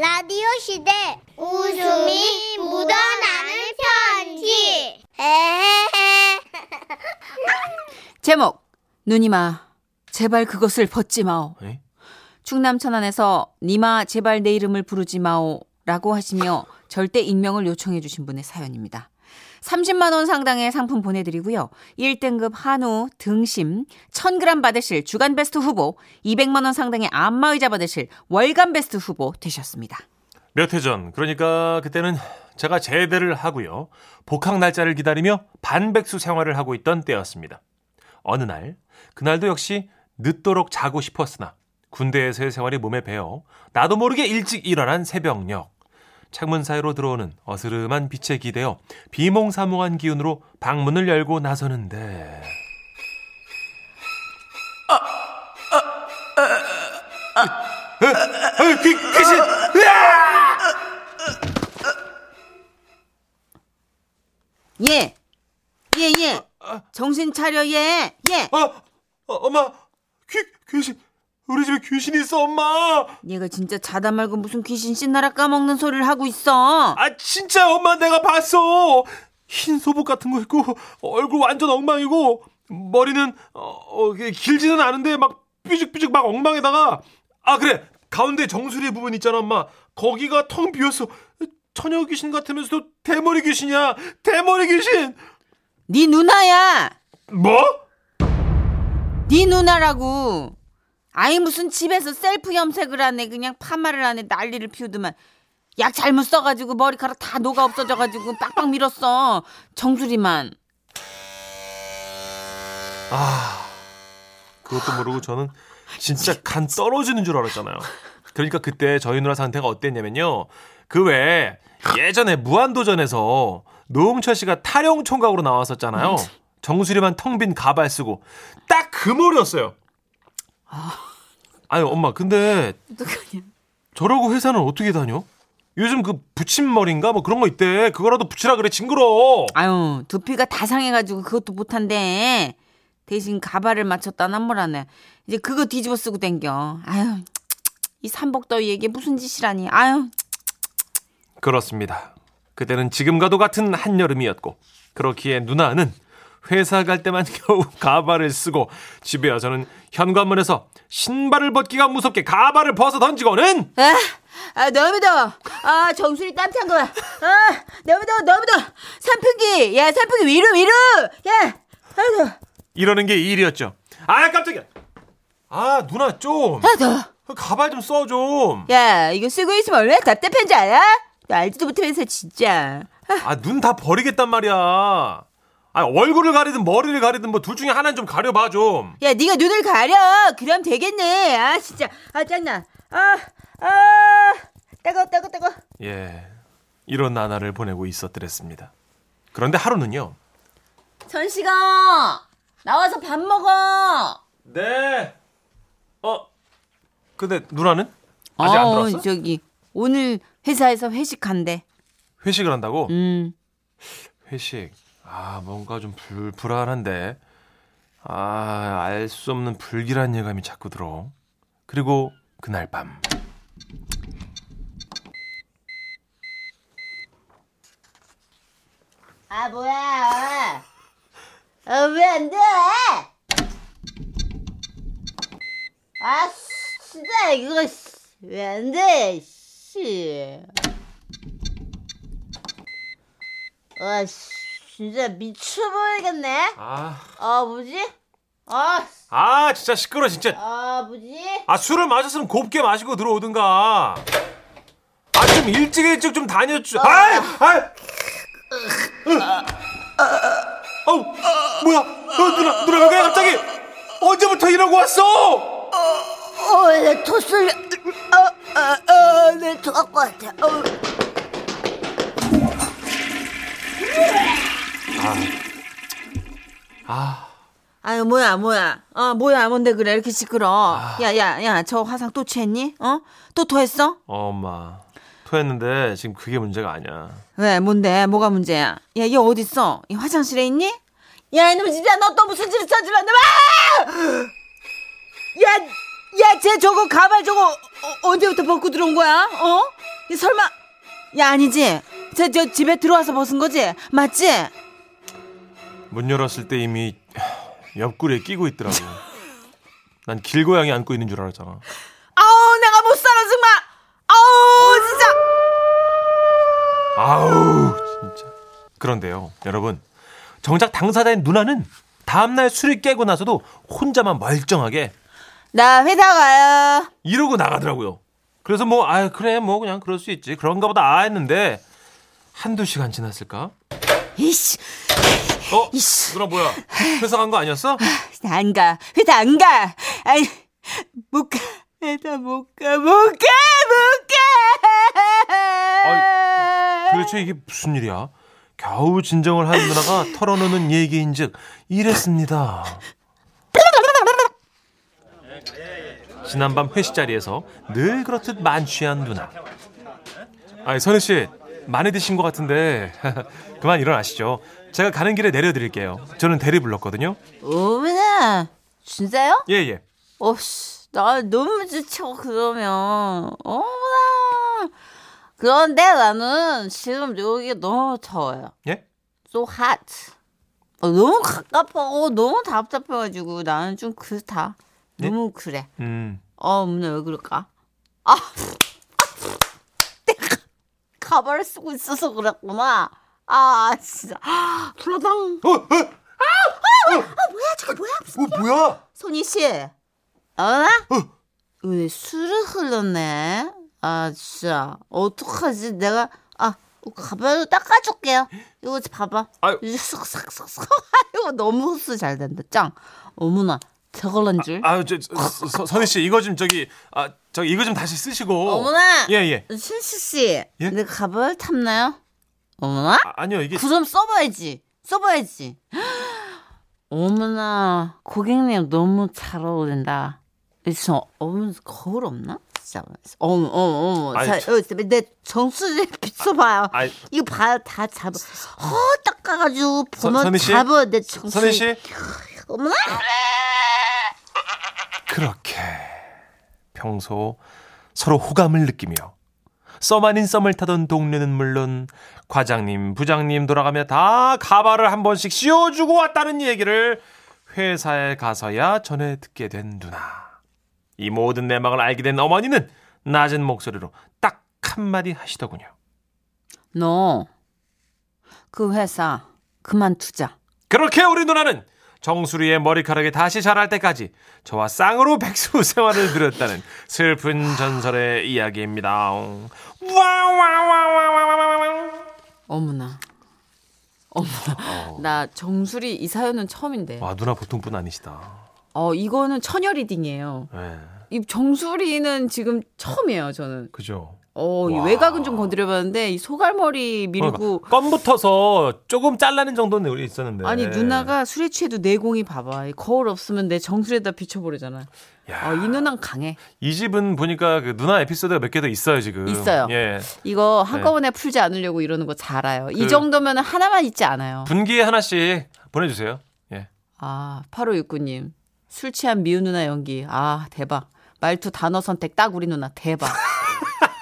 라디오 시대 웃음이 묻어나는 편지 에헤헤 제목 누니마 제발 그것을 벗지 마오. 에? 충남 천안에서 니마 제발 내 이름을 부르지 마오라고 하시며 절대 익명을 요청해 주신 분의 사연입니다. 30만 원 상당의 상품 보내드리고요. 1등급 한우 등심 1000g 받으실 주간 베스트 후보, 200만 원 상당의 안마의자 받으실 월간 베스트 후보 되셨습니다. 몇 해 전, 그러니까 그때는 제가 제대를 하고요. 복학 날짜를 기다리며 반백수 생활을 하고 있던 때였습니다. 어느 날, 그날도 역시 늦도록 자고 싶었으나 군대에서의 생활이 몸에 배어 나도 모르게 일찍 일어난 새벽녘. 창문 사이로 들어오는 어스름한 빛에 기대어 비몽사몽한 기운으로 방문을 열고 나서는데 아, 아, 아, 아, 아, 귀, 귀신! 으아! 예, 예, 예. 정신 차려, 예, 예. 아, 어, 엄마, 귀, 귀신, 우리 집에 귀신이 있어, 엄마. 얘가 진짜 자다 말고 무슨 귀신 씻나라 까먹는 소리를 하고 있어. 아, 진짜 엄마 내가 봤어. 흰 소복 같은 거 입고 얼굴 완전 엉망이고 머리는 어, 어, 길지는 않은데 막 삐죽삐죽 막 엉망에다가 아 그래 가운데 정수리 부분 있잖아, 엄마. 거기가 텅 비었어. 처녀 귀신 같으면서도 대머리 귀신이야. 대머리 귀신. 네 누나야. 뭐? 네 누나라고. 아이 무슨 집에서 셀프 염색을 하네 그냥 파마를 하네 난리를 피우더만 약 잘못 써가지고 머리카락 다 녹아 없어져가지고 빡빡 밀었어 정수리만 아, 그것도 모르고 저는 진짜 간 떨어지는 줄 알았잖아요. 그러니까 그때 저희 누나 상태가 어땠냐면요. 그 외에 예전에 무한도전에서 노홍철 씨가 타령 총각으로 나왔었잖아요. 정수리만 텅 빈 가발 쓰고 딱 그 머리였어요. 아 유 엄마 근데 어떡하냐 저러고 회사는 어떻게 다녀? 요즘 그 붙임머리인가 뭐 그런 거 있대. 그거라도 붙이라 그래 징그러. 아유 두피가 다 상해가지고 그것도 못한대 대신 가발을 맞췄다 남모라네 이제 그거 뒤집어 쓰고 댕겨 아유 이 삼복더위에게 무슨 짓이라니 아유 그렇습니다. 그때는 지금과도 같은 한여름이었고 그렇기에 누나는 회사 갈 때만 겨우 가발을 쓰고 집에 와서는 현관문에서 신발을 벗기가 무섭게 가발을 벗어 던지고는 아, 아 너무 더워. 아 정수리 땀찬 거야. 아 너무 더워 너무 더워. 선풍기 야 선풍기 위로 위로. 야 아이고 이러는 게 일이었죠. 아 깜짝이야. 아 누나 좀 아 더워. 가발 좀 써 좀. 야 이거 쓰고 있으면 얼마나 답답한지 알아? 너 알지도 못하면서 진짜. 아 눈 다 버리겠단 말이야. 아 얼굴을 가리든 머리를 가리든 뭐 둘 중에 하나는 좀 가려봐 좀. 야 네가 눈을 가려. 그럼 되겠네. 아 진짜. 아 짱나. 아아 따가 따가 따가. 예 이런 나날을 보내고 있었더랬습니다. 그런데 하루는요. 전씨가 나와서 밥 먹어. 네. 어. 근데 누나는 아직 안 들어왔어? 어, 저기 오늘 회사에서 회식한대. 회식을 한다고? 음. 회식. 아, 뭔가 좀 불, 불안한데. 아, 알 수 없는 불길한 예감이 자꾸 들어. 그리고 그날 밤. 아 뭐야? 아 왜안 돼? 아 진짜 이거 왜 안 돼? 씨. 아 씨, 진짜 미쳐버리겠네. 아, 아 뭐지? 아, 아, 진짜 시끄러, 진짜. 아 뭐지? 아, 술을 마셨으면 곱게 마시고 들어오든가. 아, 좀 일찍 일찍 좀 다녔죠. 아, 아, 어, 뭐야? 어, 누나, 누나 왜 그래, 갑자기? 언제부터 이러고 왔어? 어, 내 토슬려. 어, 어, 어, 내 토할 것 같아. 어. 아, 아 유 뭐야 뭐야. 어 뭐야 뭔데 그래? 이렇게 시끄러. 야야 야 저 화상 또 취했니? 어또 토했어? 어, 엄마. 토했는데 지금 그게 문제가 아니야. 왜 뭔데? 뭐가 문제야? 야얘 어디 있어? 이 화장실에 있니? 야 이놈 진짜 너 또 무슨 짓을 너 야야쟤 저거 가발 저거 어, 언제부터 벗고 들어온 거야? 어? 이 설마. 야 아니지? 저, 저 집에 들어와서 벗은 거지? 맞지? 문 열었을 때 이미 옆구리에 끼고 있더라고. 난 길고양이 안고 있는 줄 알았잖아. 아우 내가 못 살아 정말. 아우 진짜. 아우 진짜. 그런데요, 여러분. 정작 당사자인 누나는 다음날 술이 깨고 나서도 혼자만 멀쩡하게 나 회사 가요. 이러고 나가더라고요. 그래서 뭐, 아 그래, 뭐, 그냥 그럴 수 있지. 그런가 보다 아 했는데, 한두 시간 지났을까? 이씨 어? 이씨. 누나 뭐야? 회사 간 거 아니었어? 안 가. 회사 안 가. 아이 못 가. 회사 못 가. 못 가. 못 가. 도대체 이게 무슨 일이야? 겨우 진정을 한 누나가 털어놓는 얘기인 즉, 이랬습니다. 지난밤 회식 자리에서 늘 그렇듯 만취한 누나. 아니, 선우 씨, 많이 드신 것 같은데, 그만 일어나시죠. 제가 가는 길에 내려드릴게요. 저는 대리 불렀거든요. 어머나. 진짜요? 예, 예. 어씨, 나 너무 지쳐 그러면. 어머나. 그런데 나는 지금 여기 너무 더워요. 예? So hot. 어, 너무 갑갑하고 너무 답답해가지고 나는 좀 그렇다. 네? 너무 그래. 음. 어, 오늘 왜 그럴까? 아, 가발을 쓰고 있어서 그랬구나. 아, 진짜. 불러당. 어, 어, 뭐야, 저거 뭐야? 어, 뭐야? 손희 씨. 어나? 왜 술을 흘렸네? 아, 진짜. 어떡하지? 내가, 아, 가발로 닦아줄게요. 이거 봐봐. 아유. 이제 쓱싹쓱싹. 이거 너무 흡수 잘 된다. 짱. 어머나. 저걸란 줄. 아유, 저, 저, 서- 선희 씨, 이거 좀 저기, 아, 저 이거 좀 다시 쓰시고. 어머나. 예, 예. 신씨 씨. 예? 내 가발 탐나요? 어머나? 아, 아니요, 이게. 그럼 써봐야지. 써봐야지. 어머나. 고객님 너무 잘 어울린다. 저 어머 거울 없나? 진짜. 어머 어머 어머. 아니, 자, 저- 어, 내 정수리 비춰봐요. 아이. 이거 봐요. 다 잡아. 어 닦아가지고 선- 보면? 잡아 내 정수리. 선희 씨? 어머나. 그렇게 평소 서로 호감을 느끼며 썸 아닌 썸을 타던 동료는 물론 과장님, 부장님 돌아가며 다 가발을 한 번씩 씌워주고 왔다는 얘기를 회사에 가서야 전해 듣게 된 누나. 이 모든 내막을 알게 된 어머니는 낮은 목소리로 딱 한마디 하시더군요. 너그 회사 그만두자. 그렇게 우리 누나는 정수리의 머리카락이 다시 자랄 때까지 저와 쌍으로 백수 생활을 누렸다는 슬픈 전설의 이야기입니다. 어머나. 어머나. 나 정수리 이 사연은 처음인데. 와 누나 보통 분 아니시다. 어 이거는 처녀 reading이에요. 네, 이 정수리는 지금 처음이에요, 저는. 그죠. 어, 이 와. 외곽은 좀 건드려봤는데 이 소갈머리 밀고 그러니까 껌 붙어서 조금 잘라낸 정도는 우리 있었는데. 아니 누나가 술에 취해도 내공이 봐봐. 이 거울 없으면 내 정수리에다 비춰버리잖아. 야, 어, 이 누나는 강해. 이 집은 보니까 그 누나 에피소드가 몇 개 더 있어요 지금. 있어요. 예, 이거 한꺼번에 풀지 않으려고 이러는 거 잘 알아요. 이 그- 정도면 하나만 있지 않아요. 분기에 하나씩 보내주세요. 예. 아, 8569님. 술 취한 미운 누나 연기. 아, 대박. 말투 단어 선택 딱 우리 누나. 대박.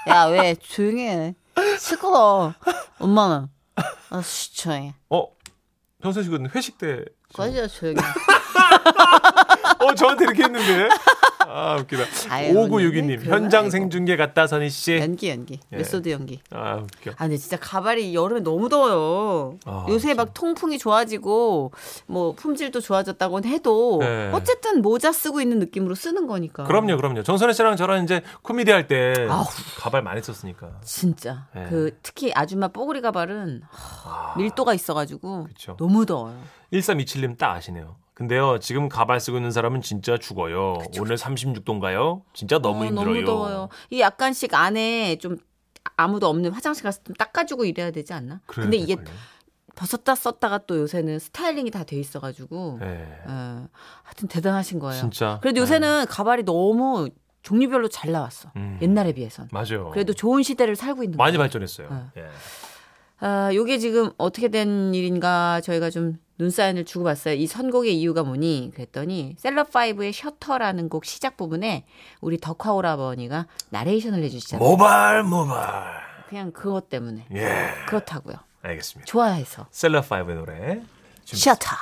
야, 왜 조용히 해. 시끄러. 엄마는. 아, 시청해. 어, 정선 씨 그건 회식 때. 꺼져, 조용히 해. 어, 저한테 이렇게 했는데. 아, 웃기다. 아유, 5962님, 그건 현장. 생중계 갔다, 선희 씨. 연기, 연기. 예. 메소드 연기. 아, 웃겨. 아, 근데 진짜 가발이 여름에 너무 더워요. 아, 요새. 막 통풍이 좋아지고, 뭐, 품질도 좋아졌다고는 해도, 네. 어쨌든 모자 쓰고 있는 느낌으로 쓰는 거니까. 그럼요, 그럼요. 정선혜 씨랑 저랑 이제 코미디 할 때. 가발 많이 썼으니까. 진짜. 네. 그, 특히 아줌마 뽀글이 가발은 하, 밀도가 있어가지고, 그쵸. 너무 더워요. 1327님 딱 아시네요. 근데요, 지금 가발 쓰고 있는 사람은 진짜 죽어요. 오늘 36도인가요? 진짜 너무 어, 힘들어요. 너무 더워요. 이 약간씩 안에 좀 아무도 없는 화장실 가서 좀 닦아주고 이래야 되지 않나? 근데 이게? 벗었다 썼다가 또 요새는 스타일링이 다 돼 있어가지고, 네. 예. 하여튼 대단하신 거예요. 진짜. 그래도 네. 요새는 가발이 너무 종류별로 잘 나왔어. 음. 옛날에 비해선. 맞아요. 그래도 좋은 시대를 살고 있는 많이 거예요. 발전했어요. 네. 예. 아, 요게 지금 어떻게 된 일인가 저희가 좀 눈사연을 주고받어요. 이 선곡의 이유가 뭐니? 그랬더니 셀럽5의 셔터라는 곡 시작 부분에 우리 덕화오라버니가 나레이션을 해주시잖아요. 모발 모발. 그냥 그것 때문에 예. 그렇다고요. 알겠습니다. 좋아해서 셀럽5의 노래. 셔터.